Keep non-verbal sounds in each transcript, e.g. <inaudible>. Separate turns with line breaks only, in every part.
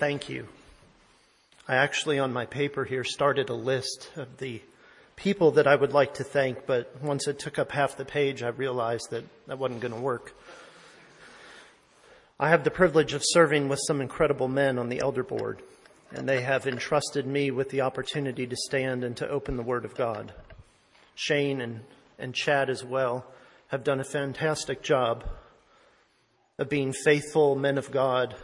thank you. I actually, on my paper here, started a list of the people that I would like to thank, but once it took up half the page, I realized that that wasn't going to work. I have the privilege of serving with some incredible men on the elder board, and they have entrusted me with the opportunity to stand and to open the Word of God. Shane and, and Chad as well have done a fantastic job of being faithful men of God,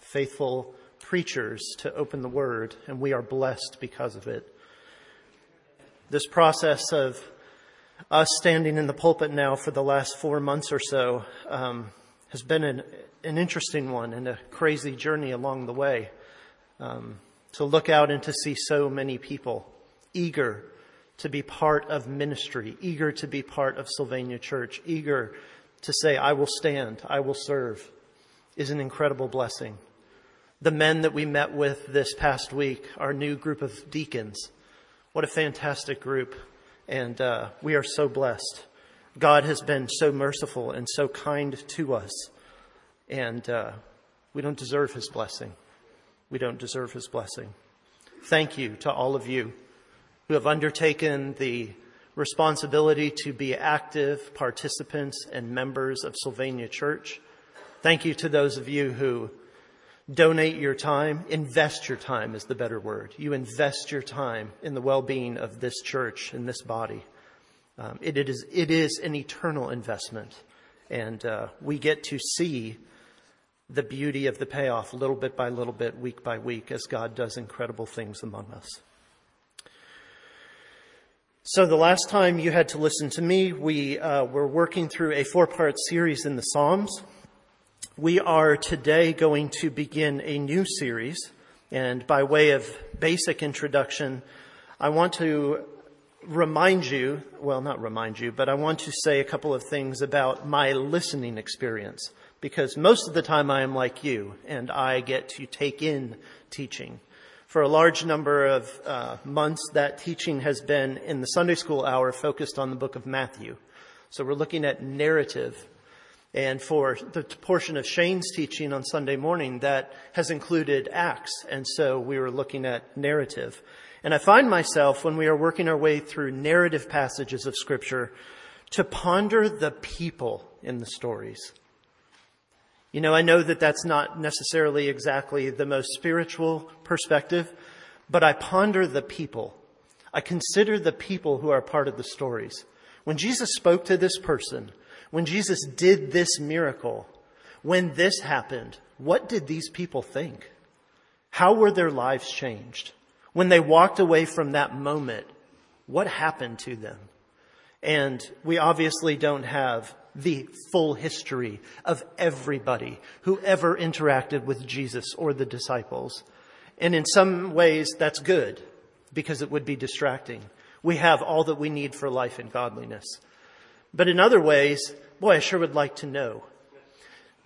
faithful preachers to open the Word, and we are blessed because of it. This process of us standing in the pulpit now for the last four months or so um, has been an, an interesting one and a crazy journey along the way. Um, to look out and to see so many people eager to be part of ministry, eager to be part of Sylvania Church, eager to say, I will stand, I will serve, is an incredible blessing. The men that we met with this past week, our new group of deacons, what a fantastic group. And uh, we are so blessed. God has been so merciful and so kind to us. And uh, we don't deserve his blessing. We don't deserve his blessing. Thank you to all of you who have undertaken the responsibility to be active participants and members of Sylvania Church. Thank you to those of you who donate your time, invest your time is the better word. You invest your time in the well-being of this church and this body. Um, it, it is it is an eternal investment, and uh, we get to see the beauty of the payoff little bit by little bit, week by week, as God does incredible things among us. So, the last time you had to listen to me, we uh, were working through a four part series in the Psalms. We are today going to begin a new series, and by way of basic introduction, I want to remind you well, not remind you, but I want to say a couple of things about my listening experience because most of the time I am like you and I get to take in teaching. For a large number of uh, months, that teaching has been in the Sunday school hour focused on the book of Matthew. So we're looking at narrative. And for the portion of Shane's teaching on Sunday morning, that has included Acts. And so we were looking at narrative. And I find myself, when we are working our way through narrative passages of Scripture, to ponder the people in the stories. You know, I know that that's not necessarily exactly the most spiritual perspective, but I ponder the people. I consider the people who are part of the stories. When Jesus spoke to this person, when Jesus did this miracle, when this happened, what did these people think? How were their lives changed? When they walked away from that moment, what happened to them? And we obviously don't have the full history of everybody who ever interacted with Jesus or the disciples. And in some ways, that's good because it would be distracting. We have all that we need for life and godliness. But in other ways, boy, I sure would like to know.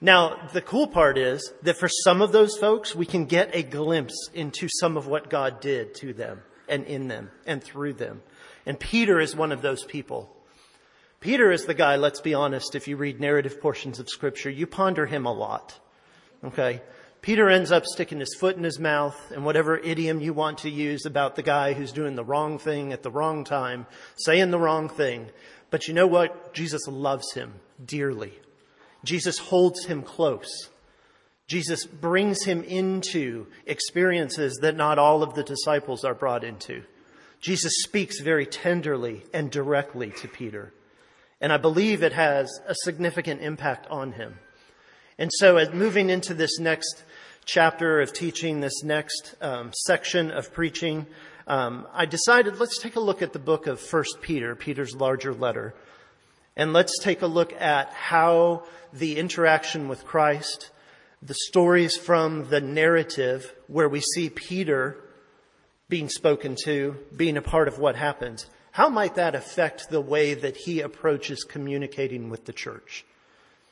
Now, the cool part is that for some of those folks, we can get a glimpse into some of what God did to them and in them and through them. And Peter is one of those people. Peter is the guy, let's be honest, if you read narrative portions of scripture, you ponder him a lot. Okay? Peter ends up sticking his foot in his mouth and whatever idiom you want to use about the guy who's doing the wrong thing at the wrong time, saying the wrong thing. But you know what? Jesus loves him dearly. Jesus holds him close. Jesus brings him into experiences that not all of the disciples are brought into. Jesus speaks very tenderly and directly to Peter. And I believe it has a significant impact on him. And so, as moving into this next chapter of teaching, this next um, section of preaching, um, I decided let's take a look at the book of First Peter, Peter's larger letter, and let's take a look at how the interaction with Christ, the stories from the narrative where we see Peter being spoken to, being a part of what happens, how might that affect the way that he approaches communicating with the church?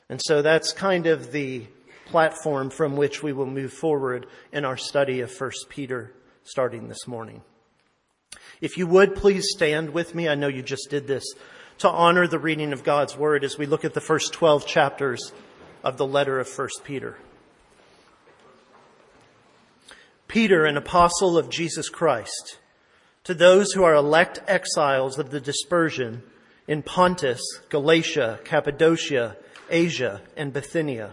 And so that's kind of the platform from which we will move forward in our study of 1 Peter starting this morning. If you would please stand with me, I know you just did this, to honor the reading of God's word as we look at the first 12 chapters of the letter of 1 Peter. Peter, an apostle of Jesus Christ, to those who are elect exiles of the dispersion in Pontus, Galatia, Cappadocia, Asia, and Bithynia,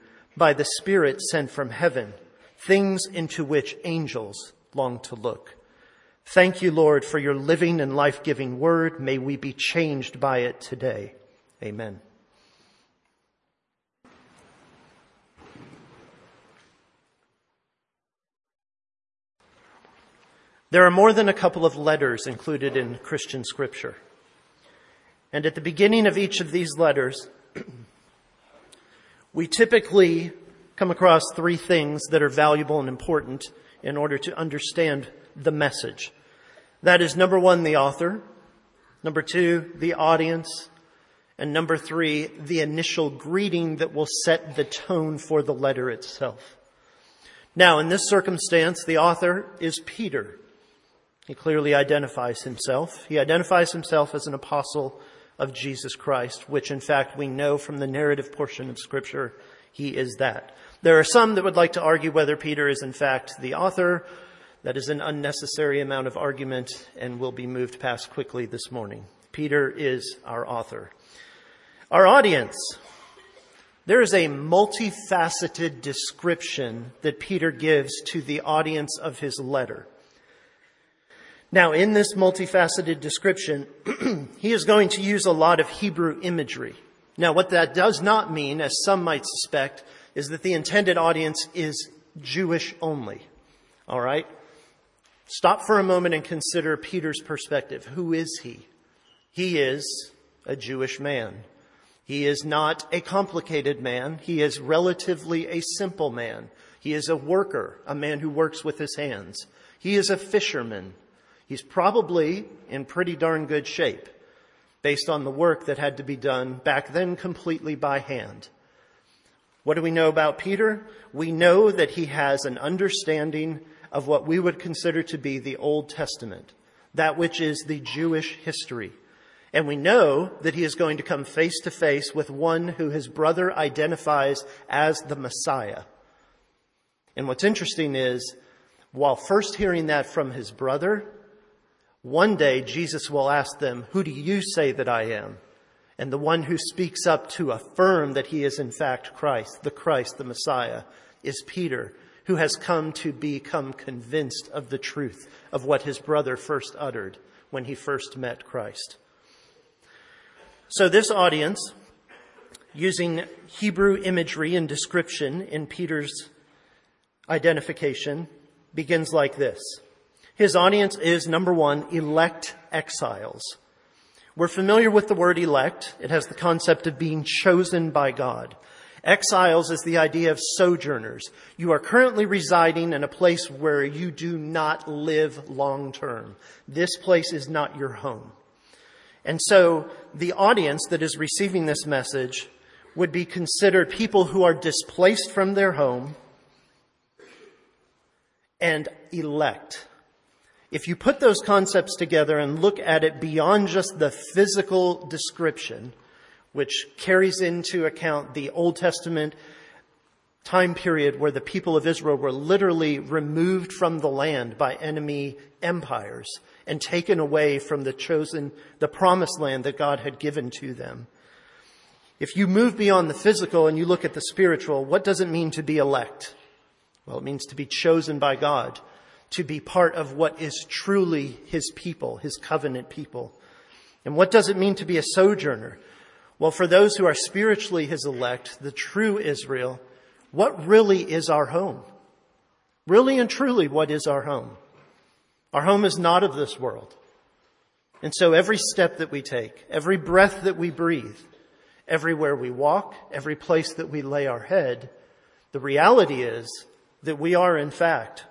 by the Spirit sent from heaven, things into which angels long to look. Thank you, Lord, for your living and life-giving word. May we be changed by it today. Amen. There are more than a couple of letters included in Christian scripture. And at the beginning of each of these letters, <clears throat> we typically come across three things that are valuable and important in order to understand the message. That is number one, the author. Number two, the audience. And number three, the initial greeting that will set the tone for the letter itself. Now, in this circumstance, the author is Peter. He clearly identifies himself. He identifies himself as an apostle of Jesus Christ, which in fact we know from the narrative portion of scripture, he is that. There are some that would like to argue whether Peter is in fact the author. That is an unnecessary amount of argument and will be moved past quickly this morning. Peter is our author. Our audience. There is a multifaceted description that Peter gives to the audience of his letter. Now, in this multifaceted description, <clears throat> he is going to use a lot of Hebrew imagery. Now, what that does not mean, as some might suspect, is that the intended audience is Jewish only. All right? Stop for a moment and consider Peter's perspective. Who is he? He is a Jewish man. He is not a complicated man. He is relatively a simple man. He is a worker, a man who works with his hands. He is a fisherman. He's probably in pretty darn good shape based on the work that had to be done back then completely by hand. What do we know about Peter? We know that he has an understanding of what we would consider to be the Old Testament, that which is the Jewish history. And we know that he is going to come face to face with one who his brother identifies as the Messiah. And what's interesting is, while first hearing that from his brother, one day Jesus will ask them, who do you say that I am? And the one who speaks up to affirm that he is in fact Christ, the Christ, the Messiah, is Peter, who has come to become convinced of the truth of what his brother first uttered when he first met Christ. So this audience, using Hebrew imagery and description in Peter's identification, begins like this. His audience is number one, elect exiles. We're familiar with the word elect. It has the concept of being chosen by God. Exiles is the idea of sojourners. You are currently residing in a place where you do not live long term. This place is not your home. And so the audience that is receiving this message would be considered people who are displaced from their home and elect. If you put those concepts together and look at it beyond just the physical description, which carries into account the Old Testament time period where the people of Israel were literally removed from the land by enemy empires and taken away from the chosen, the promised land that God had given to them. If you move beyond the physical and you look at the spiritual, what does it mean to be elect? Well, it means to be chosen by God, to be part of what is truly His people, His covenant people. And what does it mean to be a sojourner? Well, for those who are spiritually his elect, the true Israel, what really is our home? Really and truly, what is our home? Our home is not of this world. And so every step that we take, every breath that we breathe, everywhere we walk, every place that we lay our head, the reality is that we are in fact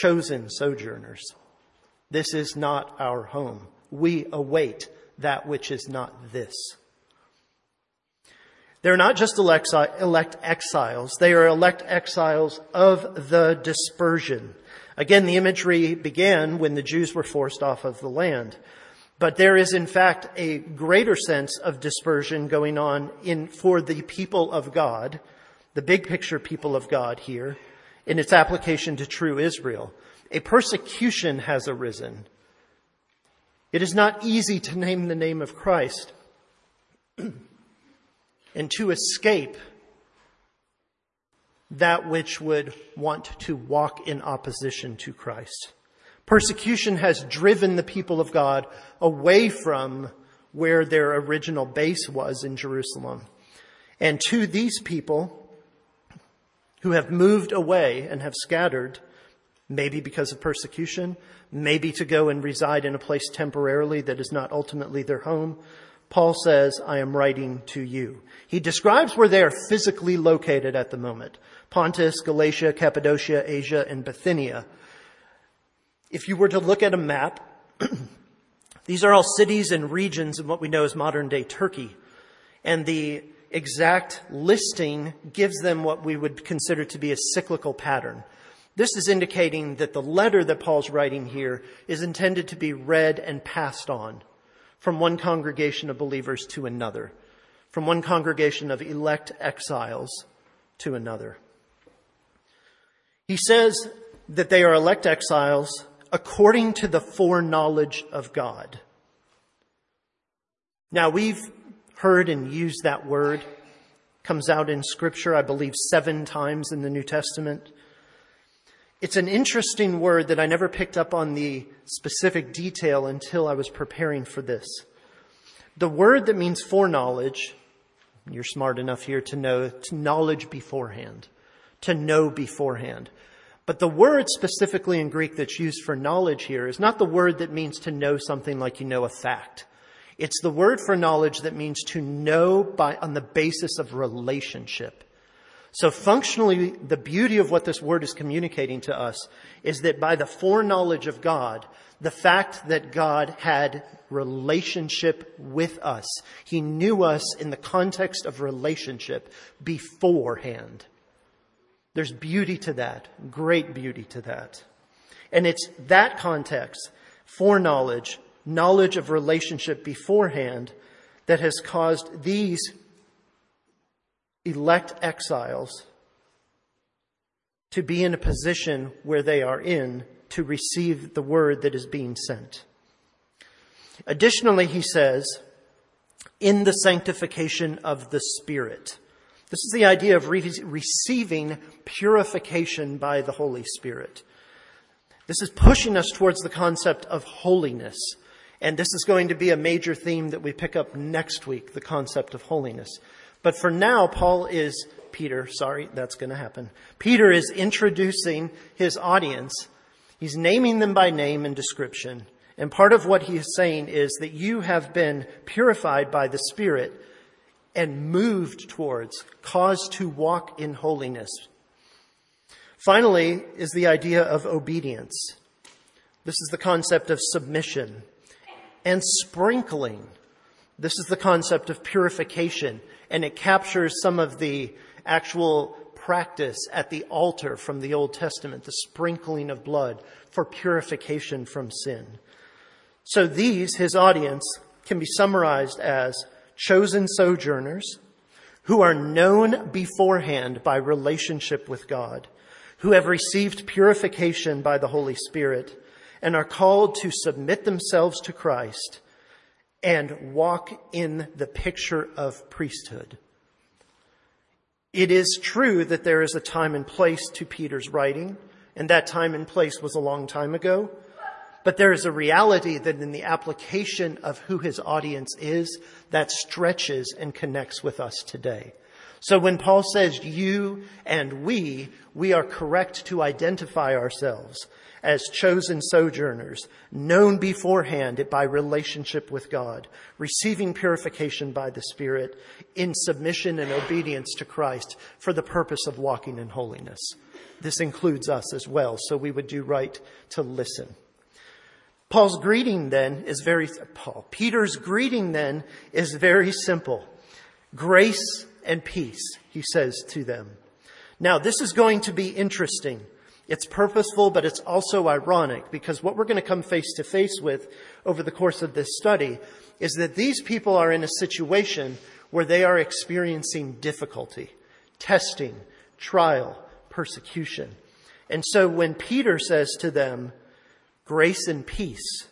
chosen sojourners. This is not our home. We await that which is not this. They're not just elect, exiles, they are elect exiles of the dispersion. Again, the imagery began when the Jews were forced off of the land. But there is in fact a greater sense of dispersion going on in, for the people of God, the big picture people of God here, in its application to true Israel. A persecution has arisen. It is not easy to name the name of Christ. <clears throat> and to escape that which would want to walk in opposition to Christ. Persecution has driven the people of God away from where their original base was in Jerusalem. And to these people who have moved away and have scattered, maybe because of persecution, maybe to go and reside in a place temporarily that is not ultimately their home, Paul says, I am writing to you. He describes where they are physically located at the moment. Pontus, Galatia, Cappadocia, Asia, and Bithynia. If you were to look at a map, <clears throat> these are all cities and regions in what we know as modern day Turkey. And the exact listing gives them what we would consider to be a cyclical pattern. This is indicating that the letter that Paul's writing here is intended to be read and passed on from one congregation of believers to another, from one congregation of elect exiles to another. He says that they are elect exiles according to the foreknowledge of God. Now we've heard and used that word, comes out in scripture, I believe seven times in the New Testament. It's an interesting word that I never picked up on the specific detail until I was preparing for this. The word that means foreknowledge, you're smart enough here to know, to knowledge beforehand, to know beforehand. But the word specifically in Greek that's used for knowledge here is not the word that means to know something like you know a fact. It's the word for knowledge that means to know by, on the basis of relationship. So functionally, the beauty of what this word is communicating to us is that by the foreknowledge of God, the fact that God had relationship with us, He knew us in the context of relationship beforehand. There's beauty to that, great beauty to that. And it's that context, foreknowledge, knowledge of relationship beforehand, that has caused these elect exiles to be in a position where they are in to receive the word that is being sent. Additionally, he says, in the sanctification of the Spirit. This is the idea of re- receiving purification by the Holy Spirit. This is pushing us towards the concept of holiness. And this is going to be a major theme that we pick up next week, the concept of holiness. But for now, Paul is, Peter, sorry, that's going to happen. Peter is introducing his audience He's naming them by name and description. And part of what he is saying is that you have been purified by the Spirit and moved towards, caused to walk in holiness. Finally is the idea of obedience. This is the concept of submission and sprinkling. This is the concept of purification and it captures some of the actual practice at the altar from the Old Testament, the sprinkling of blood for purification from sin. So these, his audience, can be summarized as chosen sojourners who are known beforehand by relationship with God, who have received purification by the Holy Spirit and are called to submit themselves to Christ and walk in the picture of priesthood. It is true that there is a time and place to Peter's writing, and that time and place was a long time ago. But there is a reality that in the application of who his audience is, that stretches and connects with us today. So when Paul says you and we, we are correct to identify ourselves as chosen sojourners, known beforehand by relationship with God, receiving purification by the Spirit in submission and obedience to Christ for the purpose of walking in holiness. This includes us as well, so we would do right to listen. Paul's greeting then is very, Paul, Peter's greeting then is very simple. Grace and peace, he says to them. Now, this is going to be interesting it's purposeful, but it's also ironic because what we're going to come face to face with over the course of this study is that these people are in a situation where they are experiencing difficulty, testing, trial, persecution. And so when Peter says to them, grace and peace,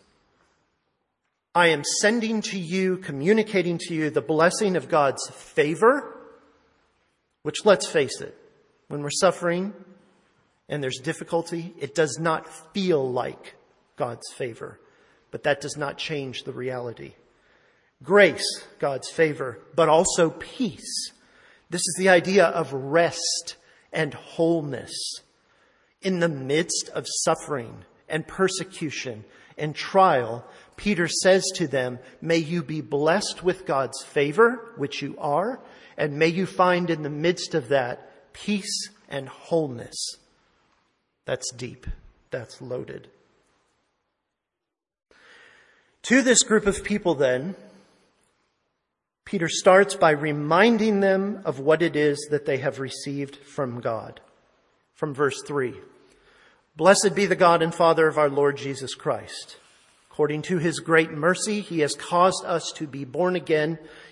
I am sending to you, communicating to you the blessing of God's favor, which let's face it, when we're suffering, and there's difficulty, it does not feel like God's favor, but that does not change the reality. Grace, God's favor, but also peace. This is the idea of rest and wholeness in the midst of suffering and persecution and trial. Peter says to them, may you be blessed with God's favor, which you are, and may you find in the midst of that peace and wholeness. That's deep. That's loaded. To this group of people then, Peter starts by reminding them of what it is that they have received from God. From verse 3. Blessed be the God and Father of our Lord Jesus Christ. According to his great mercy, he has caused us to be born again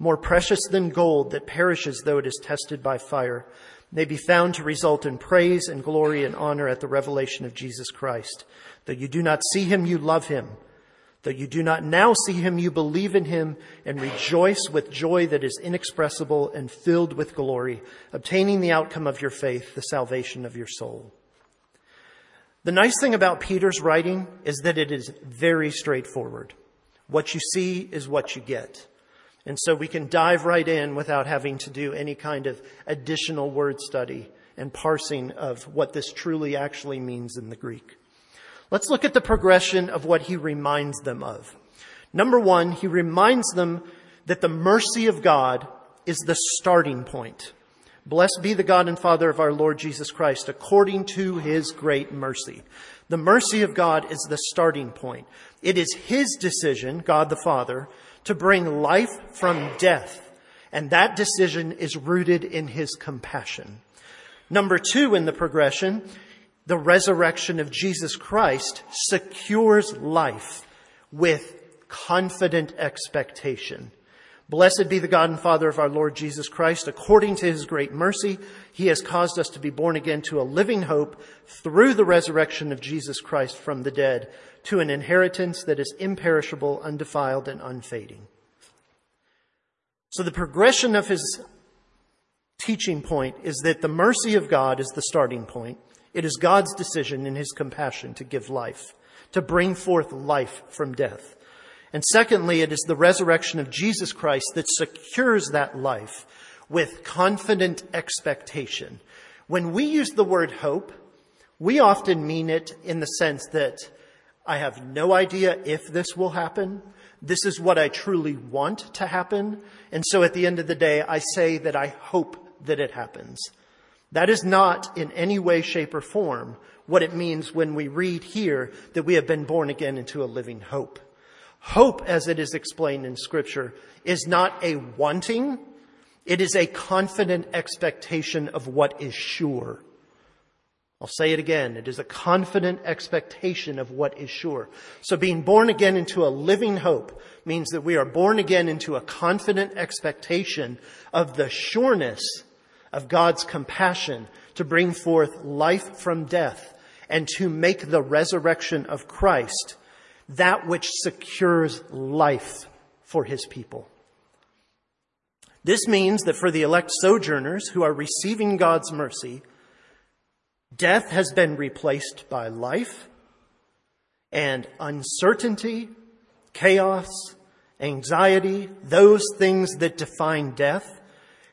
more precious than gold that perishes though it is tested by fire, may be found to result in praise and glory and honor at the revelation of Jesus Christ. Though you do not see him, you love him. Though you do not now see him, you believe in him and rejoice with joy that is inexpressible and filled with glory, obtaining the outcome of your faith, the salvation of your soul. The nice thing about Peter's writing is that it is very straightforward. What you see is what you get. And so we can dive right in without having to do any kind of additional word study and parsing of what this truly actually means in the Greek. Let's look at the progression of what he reminds them of. Number one, he reminds them that the mercy of God is the starting point. Blessed be the God and Father of our Lord Jesus Christ according to his great mercy. The mercy of God is the starting point. It is his decision, God the Father, to bring life from death. And that decision is rooted in his compassion. Number two in the progression, the resurrection of Jesus Christ secures life with confident expectation. Blessed be the God and Father of our Lord Jesus Christ. According to his great mercy, he has caused us to be born again to a living hope through the resurrection of Jesus Christ from the dead to an inheritance that is imperishable, undefiled, and unfading. So the progression of his teaching point is that the mercy of God is the starting point. It is God's decision in his compassion to give life, to bring forth life from death. And secondly, it is the resurrection of Jesus Christ that secures that life with confident expectation. When we use the word hope, we often mean it in the sense that I have no idea if this will happen. This is what I truly want to happen. And so at the end of the day, I say that I hope that it happens. That is not in any way, shape, or form what it means when we read here that we have been born again into a living hope. Hope, as it is explained in scripture, is not a wanting. It is a confident expectation of what is sure. I'll say it again. It is a confident expectation of what is sure. So being born again into a living hope means that we are born again into a confident expectation of the sureness of God's compassion to bring forth life from death and to make the resurrection of Christ that which secures life for his people. This means that for the elect sojourners who are receiving God's mercy, death has been replaced by life and uncertainty, chaos, anxiety, those things that define death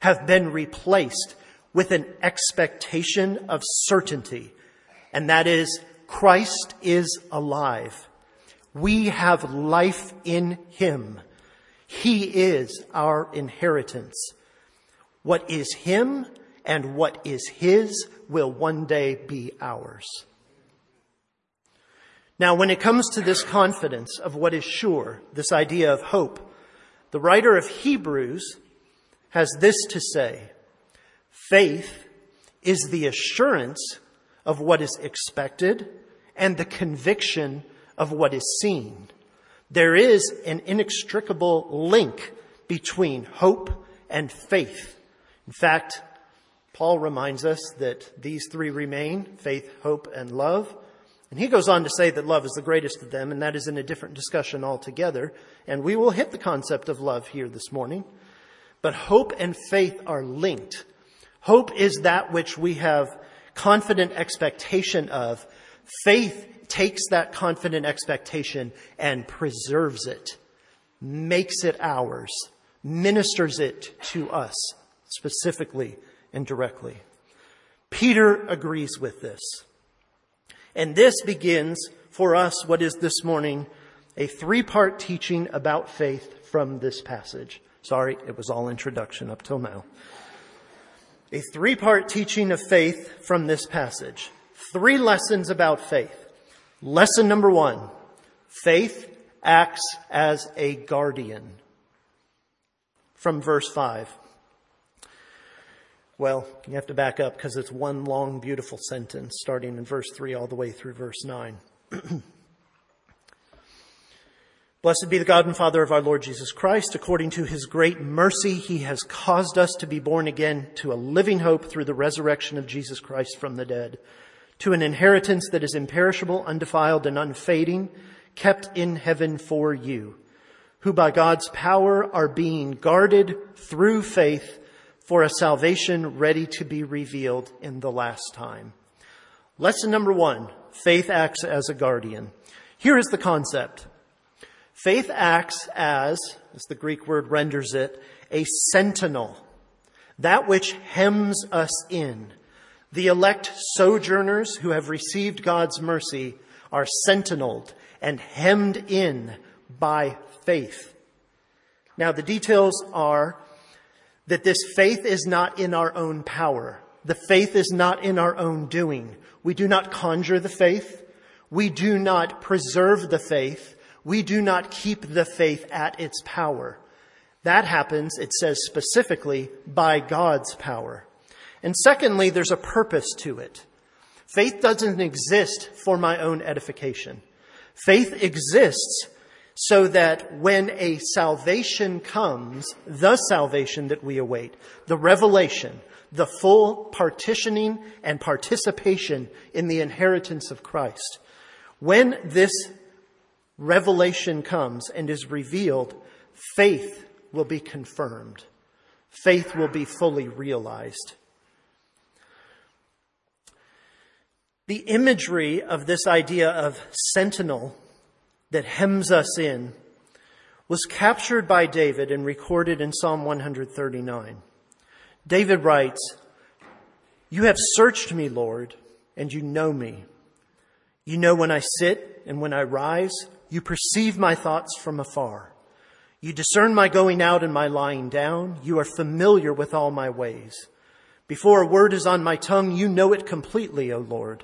have been replaced with an expectation of certainty. And that is Christ is alive. We have life in Him. He is our inheritance. What is Him and what is His will one day be ours. Now, when it comes to this confidence of what is sure, this idea of hope, the writer of Hebrews has this to say. Faith is the assurance of what is expected and the conviction of what is seen. There is an inextricable link between hope and faith. In fact, Paul reminds us that these three remain faith, hope, and love. And he goes on to say that love is the greatest of them, and that is in a different discussion altogether. And we will hit the concept of love here this morning. But hope and faith are linked. Hope is that which we have confident expectation of. Faith takes that confident expectation and preserves it, makes it ours, ministers it to us specifically and directly. Peter agrees with this. And this begins for us what is this morning a three part teaching about faith from this passage. Sorry, it was all introduction up till now. A three part teaching of faith from this passage. Three lessons about faith. Lesson number one faith acts as a guardian. From verse 5. Well, you have to back up because it's one long, beautiful sentence starting in verse 3 all the way through verse 9. <clears throat> Blessed be the God and Father of our Lord Jesus Christ. According to his great mercy, he has caused us to be born again to a living hope through the resurrection of Jesus Christ from the dead to an inheritance that is imperishable, undefiled, and unfading, kept in heaven for you, who by God's power are being guarded through faith for a salvation ready to be revealed in the last time. Lesson number one, faith acts as a guardian. Here is the concept. Faith acts as, as the Greek word renders it, a sentinel, that which hems us in, the elect sojourners who have received God's mercy are sentineled and hemmed in by faith. Now, the details are that this faith is not in our own power. The faith is not in our own doing. We do not conjure the faith. We do not preserve the faith. We do not keep the faith at its power. That happens, it says specifically, by God's power. And secondly, there's a purpose to it. Faith doesn't exist for my own edification. Faith exists so that when a salvation comes, the salvation that we await, the revelation, the full partitioning and participation in the inheritance of Christ, when this revelation comes and is revealed, faith will be confirmed. Faith will be fully realized. The imagery of this idea of sentinel that hems us in was captured by David and recorded in Psalm 139. David writes, You have searched me, Lord, and you know me. You know when I sit and when I rise. You perceive my thoughts from afar. You discern my going out and my lying down. You are familiar with all my ways. Before a word is on my tongue, you know it completely, O Lord.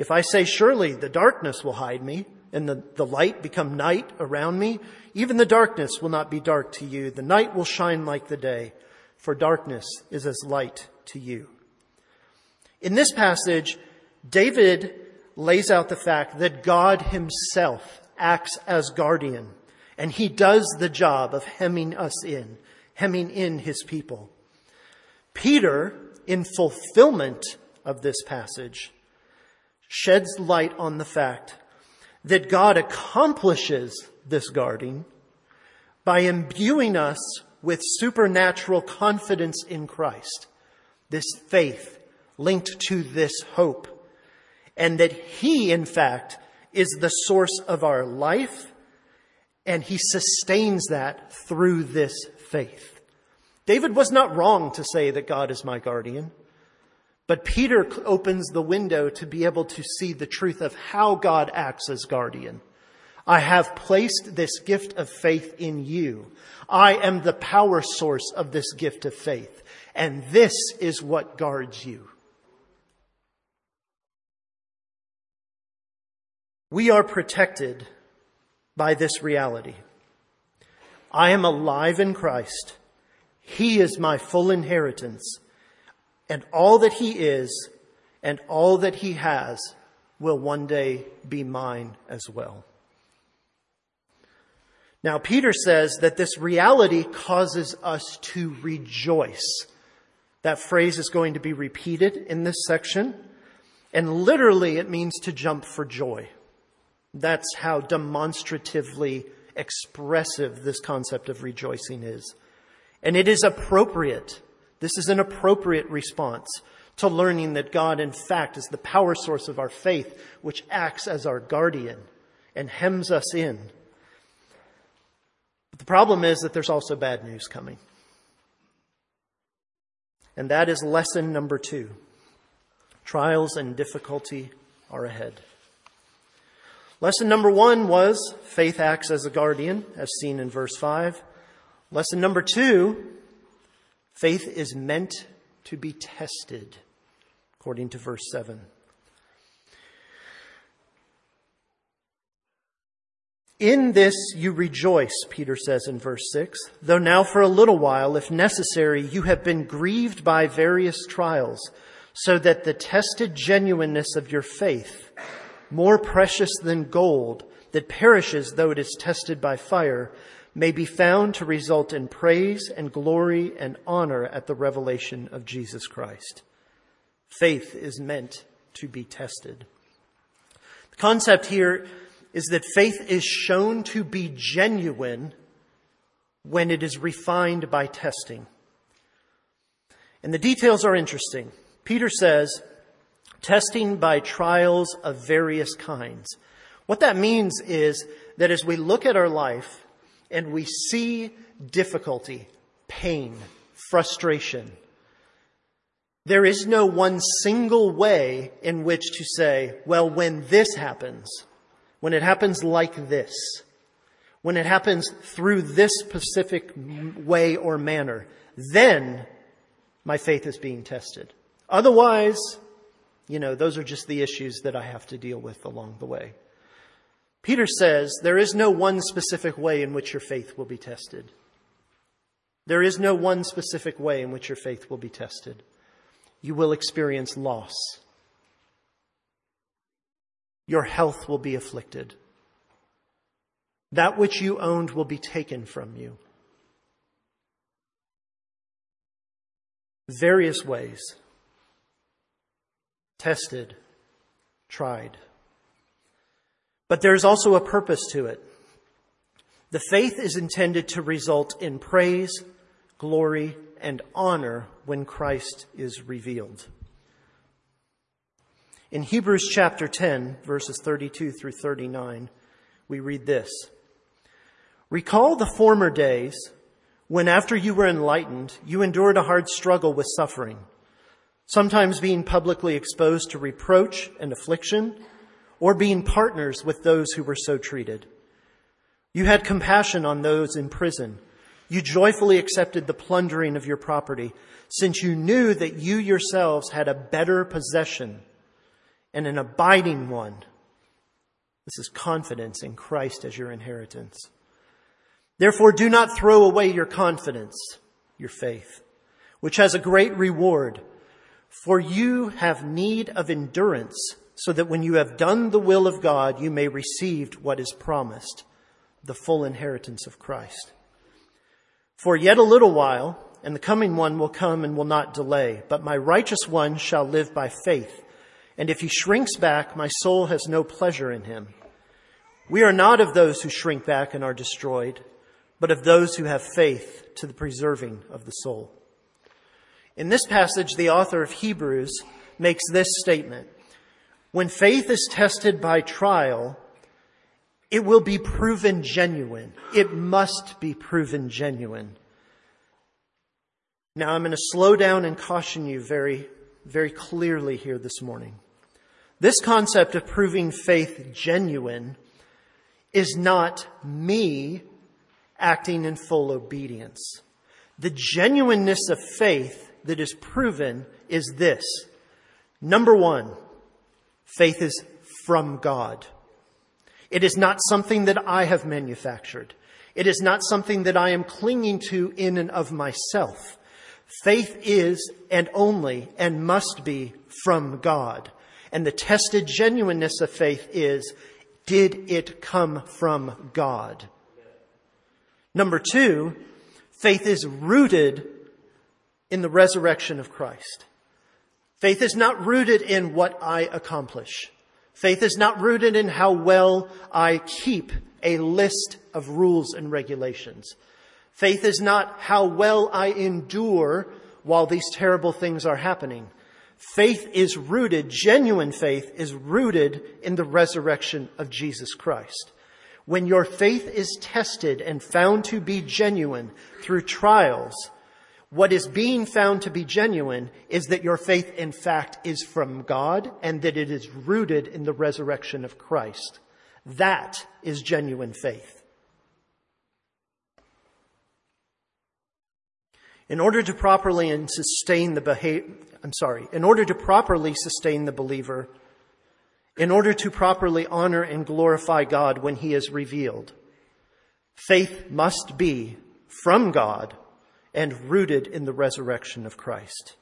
If I say, surely the darkness will hide me and the, the light become night around me, even the darkness will not be dark to you. The night will shine like the day, for darkness is as light to you. In this passage, David lays out the fact that God himself acts as guardian, and he does the job of hemming us in, hemming in his people. Peter, in fulfillment of this passage, sheds light on the fact that God accomplishes this guarding by imbuing us with supernatural confidence in Christ, this faith linked to this hope, and that He, in fact, is the source of our life, and He sustains that through this faith. David was not wrong to say that God is my guardian. But Peter opens the window to be able to see the truth of how God acts as guardian. I have placed this gift of faith in you. I am the power source of this gift of faith. And this is what guards you. We are protected by this reality. I am alive in Christ. He is my full inheritance and all that he is and all that he has will one day be mine as well. Now, Peter says that this reality causes us to rejoice. That phrase is going to be repeated in this section. And literally, it means to jump for joy. That's how demonstratively expressive this concept of rejoicing is. And it is appropriate this is an appropriate response to learning that God, in fact, is the power source of our faith, which acts as our guardian and hems us in. But the problem is that there's also bad news coming. And that is lesson number two. Trials and difficulty are ahead. Lesson number one was faith acts as a guardian, as seen in verse five. Lesson number two Faith is meant to be tested, according to verse 7. In this you rejoice, Peter says in verse 6, though now for a little while, if necessary, you have been grieved by various trials, so that the tested genuineness of your faith, more precious than gold that perishes though it is tested by fire, may be found to result in praise and glory and honor at the revelation of Jesus Christ. Faith is meant to be tested. The concept here is that faith is shown to be genuine when it is refined by testing. And the details are interesting. Peter says, testing by trials of various kinds. What that means is that as we look at our life and we see difficulty, pain, frustration, there is no one single way in which to say, well, when this happens, when it happens like this, when it happens through this specific way or manner, then my faith is being tested. Otherwise, you know, those are just the issues that I have to deal with along the way. Peter says there is no one specific way in which your faith will be tested. There is no one specific way in which your faith will be tested. You will experience loss. Your health will be afflicted. That which you owned will be taken from you. Various ways. Tested. Tried. But there's also a purpose to it. The faith is intended to result in praise, glory, and honor when Christ is revealed. In Hebrews chapter 10, verses 32 through 39, we read this. Recall the former days when after you were enlightened, you endured a hard struggle with suffering, sometimes being publicly exposed to reproach and affliction, or being partners with those who were so treated. You had compassion on those in prison. You joyfully accepted the plundering of your property, since you knew that you yourselves had a better possession and an abiding one. This is confidence in Christ as your inheritance. Therefore, do not throw away your confidence, your faith, which has a great reward, for you have need of endurance so that when you have done the will of God, you may receive what is promised, the full inheritance of Christ. For yet a little while, and the coming one will come and will not delay, but my righteous one shall live by faith. And if he shrinks back, my soul has no pleasure in him. We are not of those who shrink back and are destroyed, but of those who have faith to the preserving of the soul. In this passage, the author of Hebrews makes this statement. When faith is tested by trial, it will be proven genuine. It must be proven genuine. Now I'm going to slow down and caution you very, very clearly here this morning. This concept of proving faith genuine is not me acting in full obedience. The genuineness of faith that is proven is this. Number one, Faith is from God. It is not something that I have manufactured. It is not something that I am clinging to in and of myself. Faith is and only and must be from God. And the tested genuineness of faith is, did it come from God? Number two, faith is rooted in the resurrection of Christ. Faith is not rooted in what I accomplish. Faith is not rooted in how well I keep a list of rules and regulations. Faith is not how well I endure while these terrible things are happening. Faith is rooted, genuine faith is rooted in the resurrection of Jesus Christ. When your faith is tested and found to be genuine through trials, what is being found to be genuine is that your faith, in fact, is from God and that it is rooted in the resurrection of Christ. That is genuine faith. In order to properly and sustain the behavior, I'm sorry, in order to properly sustain the believer, in order to properly honor and glorify God when he is revealed, faith must be from God and rooted in the resurrection of Christ.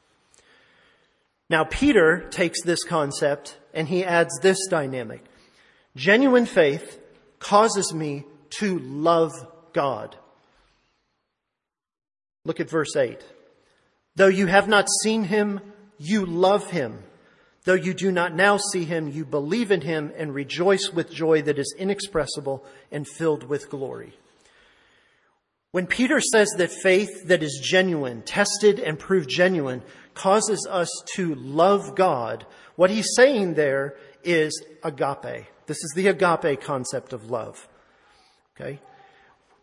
Now, Peter takes this concept and he adds this dynamic. Genuine faith causes me to love God. Look at verse 8. Though you have not seen him, you love him. Though you do not now see him, you believe in him and rejoice with joy that is inexpressible and filled with glory. When Peter says that faith that is genuine, tested and proved genuine, causes us to love God, what he's saying there is agape. This is the agape concept of love. Okay?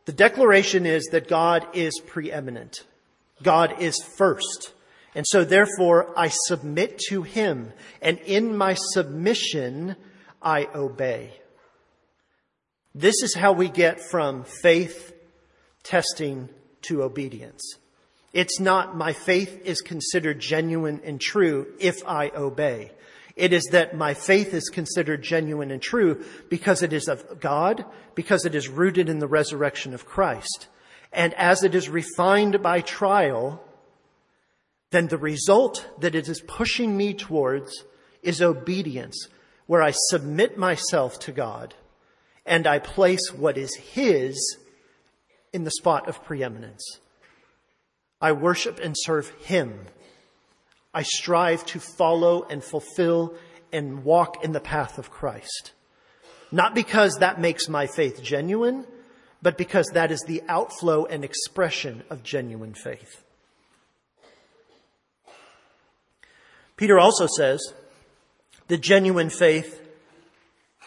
The declaration is that God is preeminent. God is first. And so therefore I submit to him and in my submission I obey. This is how we get from faith testing to obedience. It's not my faith is considered genuine and true if I obey. It is that my faith is considered genuine and true because it is of God, because it is rooted in the resurrection of Christ. And as it is refined by trial, then the result that it is pushing me towards is obedience, where I submit myself to God and I place what is His in the spot of preeminence. I worship and serve Him. I strive to follow and fulfill and walk in the path of Christ. Not because that makes my faith genuine, but because that is the outflow and expression of genuine faith. Peter also says the genuine faith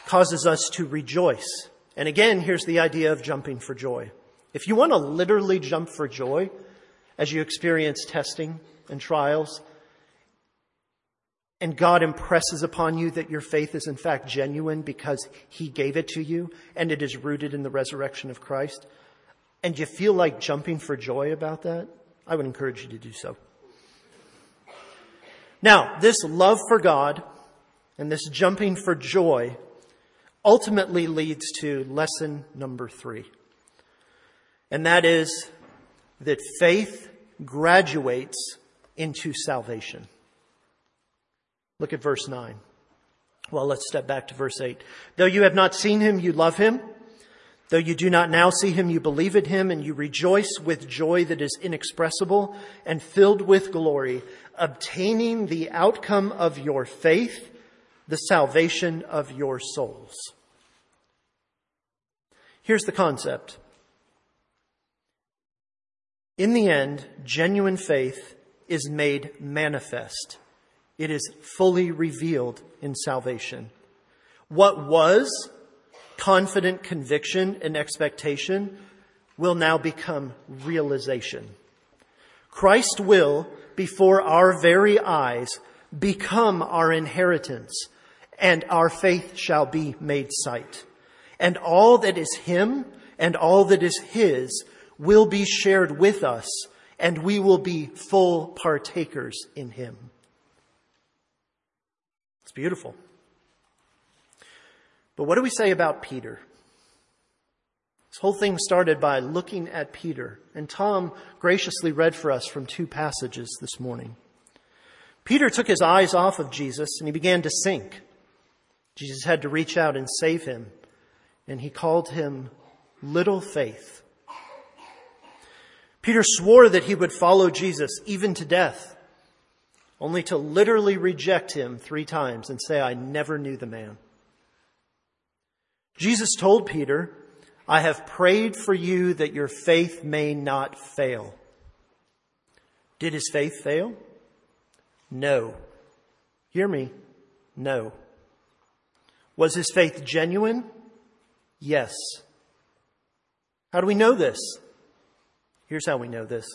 causes us to rejoice. And again, here's the idea of jumping for joy. If you want to literally jump for joy as you experience testing and trials, and God impresses upon you that your faith is in fact genuine because He gave it to you and it is rooted in the resurrection of Christ, and you feel like jumping for joy about that, I would encourage you to do so. Now, this love for God and this jumping for joy ultimately leads to lesson number three. And that is that faith graduates into salvation. Look at verse 9. Well, let's step back to verse 8. Though you have not seen him, you love him. Though you do not now see him, you believe in him and you rejoice with joy that is inexpressible and filled with glory, obtaining the outcome of your faith, the salvation of your souls. Here's the concept. In the end, genuine faith is made manifest it is fully revealed in salvation. What was confident conviction and expectation will now become realization. Christ will, before our very eyes, become our inheritance, and our faith shall be made sight. And all that is Him and all that is His will be shared with us, and we will be full partakers in Him. It's beautiful. But what do we say about Peter? This whole thing started by looking at Peter, and Tom graciously read for us from two passages this morning. Peter took his eyes off of Jesus and he began to sink. Jesus had to reach out and save him, and he called him little faith. Peter swore that he would follow Jesus even to death only to literally reject him three times and say, I never knew the man. Jesus told Peter, I have prayed for you that your faith may not fail. Did his faith fail? No. Hear me. No. Was his faith genuine? Yes. How do we know this? Here's how we know this.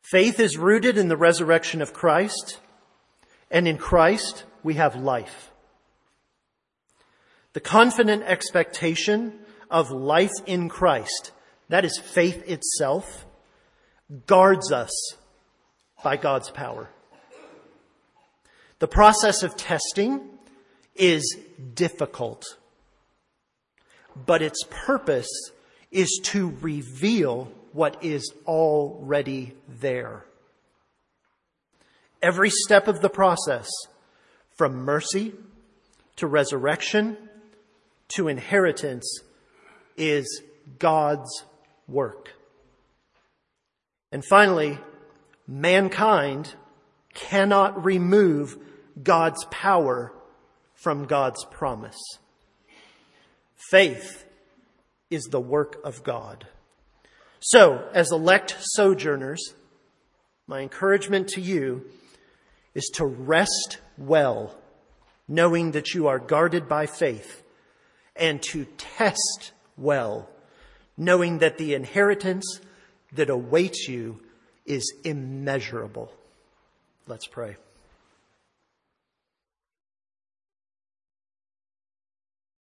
Faith is rooted in the resurrection of Christ, and in Christ we have life. The confident expectation of life in Christ, that is faith itself, guards us by God's power. The process of testing is difficult, but its purpose is to reveal what is already there. Every step of the process, from mercy to resurrection to inheritance, is God's work. And finally, mankind cannot remove God's power from God's promise. Faith is the work of God. So, as elect sojourners, my encouragement to you is to rest well, knowing that you are guarded by faith, and to test well, knowing that the inheritance that awaits you is immeasurable. Let's pray.